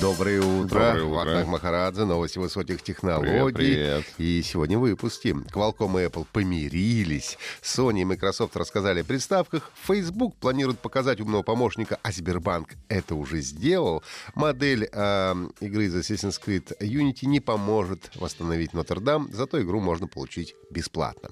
Доброе утро. Доброе утро. Вахтанг Махарадзе, новости высоких технологий. Привет, привет. И сегодня в выпуске. Qualcomm и Apple помирились. Sony и Microsoft рассказали о приставках. Facebook планирует показать умного помощника, а Сбербанк это уже сделал. Модель э, игры из Assassin's Creed Unity не поможет восстановить Нотр-Дам, зато игру можно получить бесплатно.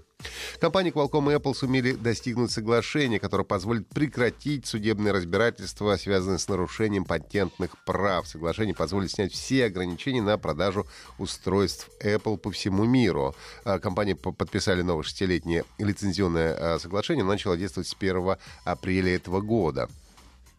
Компании Qualcomm и Apple сумели достигнуть соглашения, которое позволит прекратить судебные разбирательства, связанные с нарушением патентных прав. Соглашение позволит снять все ограничения на продажу устройств Apple по всему миру. А, Компании по- подписали новое шестилетнее лицензионное а, соглашение, начало действовать с 1 апреля этого года.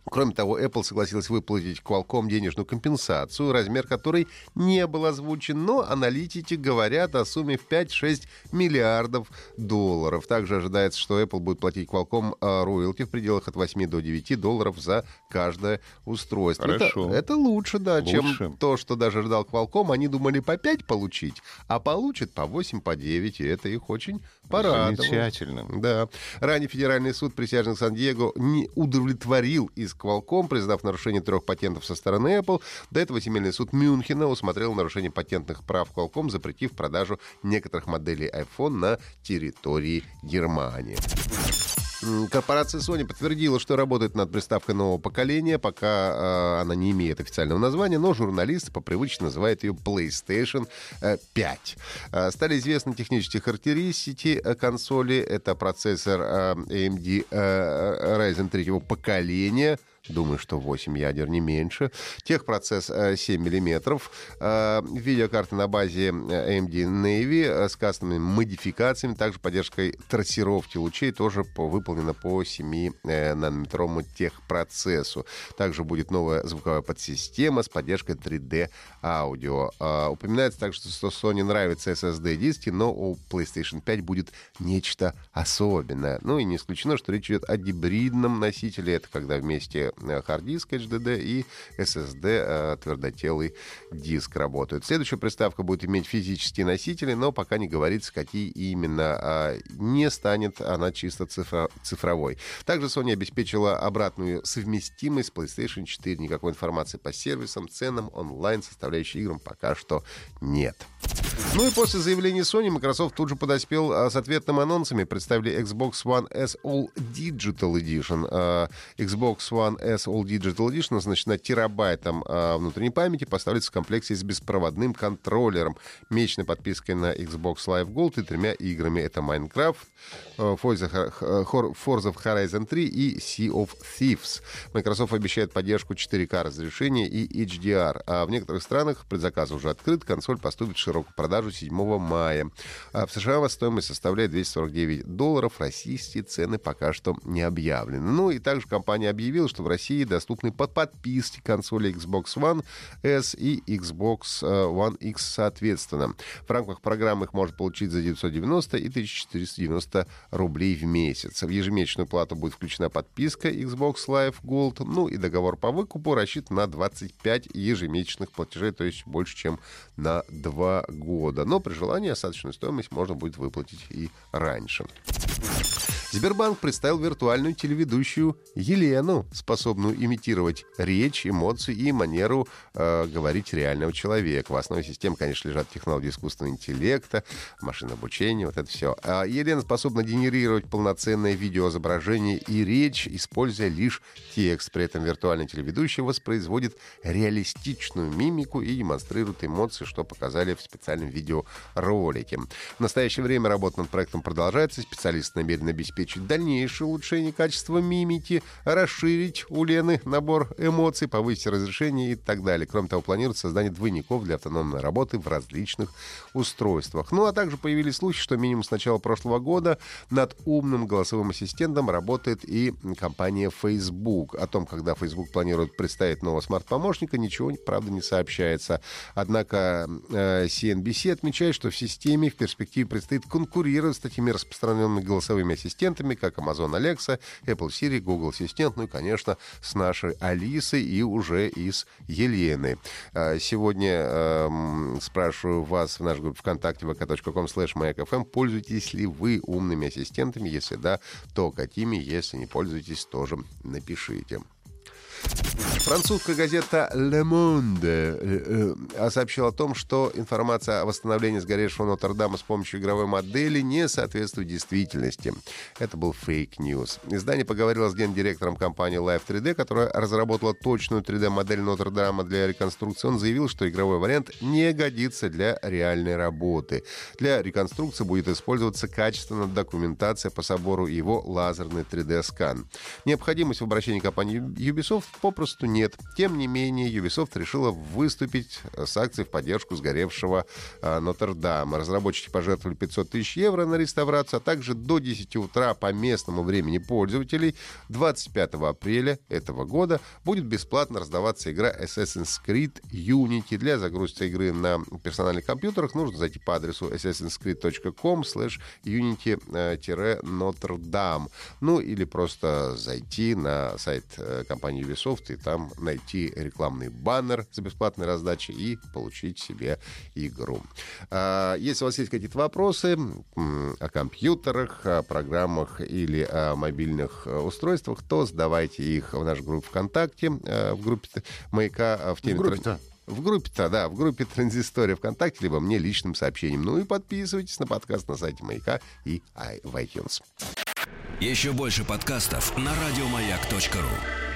Кроме того, Apple согласилась выплатить Qualcomm денежную компенсацию, размер которой не был озвучен, но аналитики говорят о сумме в 5-6 миллиардов долларов. Также ожидается, что Apple будет платить Qualcomm а, роялти в пределах от 8 до 9 долларов за каждое устройство. Это- Хорошо. Это, лучше, да, Лучше. чем то, что даже ждал Qualcomm. Они думали по 5 получить, а получат по 8, по 9, и это их очень порадовало. Замечательно. Да. Ранее федеральный суд присяжных Сан-Диего не удовлетворил иск Qualcomm, признав нарушение трех патентов со стороны Apple. До этого земельный суд Мюнхена усмотрел нарушение патентных прав Qualcomm, запретив продажу некоторых моделей iPhone на территории Германии. Корпорация Sony подтвердила, что работает над приставкой нового поколения, пока э, она не имеет официального названия, но журналисты по привычке называют ее PlayStation э, 5. Э, стали известны технические характеристики э, консоли. Это процессор э, AMD э, Ryzen 3 поколения. Думаю, что 8 ядер, не меньше. Техпроцесс э, 7 миллиметров. Э, Видеокарта на базе э, AMD Navy э, с кастомными модификациями. Также поддержкой трассировки лучей тоже по- выполнена по 7 э, нанометровому техпроцессу. Также будет новая звуковая подсистема с поддержкой 3D аудио. Э, Упоминается также, что Sony нравятся SSD-диски, но у PlayStation 5 будет нечто особенное. Ну и не исключено, что речь идет о гибридном носителе. Это когда вместе э, хард-диск HDD и SSD, э, твердотелый диск работают. Следующая приставка будет иметь физические носители, но пока не говорится, какие именно. А Не станет она чисто цифро- цифровой. Также Sony обеспечила обратную совместимость с PlayStation 4. Никакой информации по сервисам, ценам, онлайн, составляющей играм пока что нет. Ну и после заявления Sony, Microsoft тут же подоспел а, с ответным анонсами. Представили Xbox One S All Digital Edition. А, Xbox One S All Digital Edition оснащена терабайтом а, внутренней памяти, поставляется в комплекте с беспроводным контроллером, месячной подпиской на Xbox Live Gold и тремя играми. Это Minecraft, э, Forza Horizon 3 и Sea of Thieves. Microsoft обещает поддержку 4К разрешения и HDR. А в некоторых странах предзаказ уже открыт. Консоль поступит в широкую продажу 7 мая. А в США стоимость составляет 249 долларов. Российские цены пока что не объявлены. Ну и также компания объявила, что в России доступны по подписке консоли Xbox One S и Xbox э, One X соответственно. В рамках программы их можно получить за 990 и 1490 рублей в месяц. В ежемесячную плату будет включена подписка Xbox Live Gold, ну и договор по выкупу рассчитан на 25 ежемесячных платежей, то есть больше, чем на 2 года. Но при желании остаточную стоимость можно будет выплатить и раньше. Сбербанк представил виртуальную телеведущую Елену, способную имитировать речь, эмоции и манеру э, говорить реального человека. В основе системы, конечно, лежат технологии искусственного интеллекта, машинное обучение, вот это все. А Елена способна генерировать полноценное видеоизображение и речь, используя лишь текст. При этом виртуальный телеведущий воспроизводит реалистичную мимику и демонстрирует эмоции, что показали в специальном видеоролике. В настоящее время работа над проектом продолжается. Специалисты намерены обеспечить дальнейшее улучшение качества мимики, расширить у Лены набор эмоций, повысить разрешение и так далее. Кроме того, планируется создание двойников для автономной работы в различных устройствах. Ну а также появились слухи, что минимум с начала прошлого года над умным голосовым ассистентом работает и компания Facebook. О том, когда Facebook планирует представить нового смарт-помощника, ничего, правда, не сообщается. Однако э, CNBC отмечает, что в системе в перспективе предстоит конкурировать с такими распространенными голосовыми ассистентами, ассистентами, как Amazon Alexa, Apple Siri, Google Ассистент, ну и, конечно, с нашей Алисой и уже и с Еленой. А, сегодня э, спрашиваю вас в нашей группе ВКонтакте vk.com slash пользуетесь ли вы умными ассистентами? Если да, то какими? Если не пользуетесь, тоже напишите. Французская газета «Le Monde» э, э, сообщила о том, что информация о восстановлении сгоревшего Нотр-Дама с помощью игровой модели не соответствует действительности. Это был fake news. Издание поговорило с гендиректором компании Life 3D, которая разработала точную 3D-модель Нотр-Дама для реконструкции. Он заявил, что игровой вариант не годится для реальной работы. Для реконструкции будет использоваться качественная документация по собору его лазерный 3D-скан. Необходимость в обращении компании Ubisoft попросту нет. Тем не менее, Ubisoft решила выступить с акцией в поддержку сгоревшего э, Нотр-Дама. Разработчики пожертвовали 500 тысяч евро на реставрацию, а также до 10 утра по местному времени пользователей 25 апреля этого года будет бесплатно раздаваться игра Assassin's Creed Unity. Для загрузки игры на персональных компьютерах нужно зайти по адресу assassinscreed.com slash unity-notre dame. Ну или просто зайти на сайт э, компании Ubisoft и там найти рекламный баннер за бесплатной раздачей и получить себе игру. А, если у вас есть какие-то вопросы о компьютерах, о программах или о мобильных э, устройствах, то задавайте их в нашу группу ВКонтакте, э, в группе «Маяка» э, в теме... В группе-то? В группе-то, да, в группе Транзистория ВКонтакте, либо мне личным сообщением. Ну и подписывайтесь на подкаст на сайте Маяка и в iTunes. Еще больше подкастов на радиомаяк.ру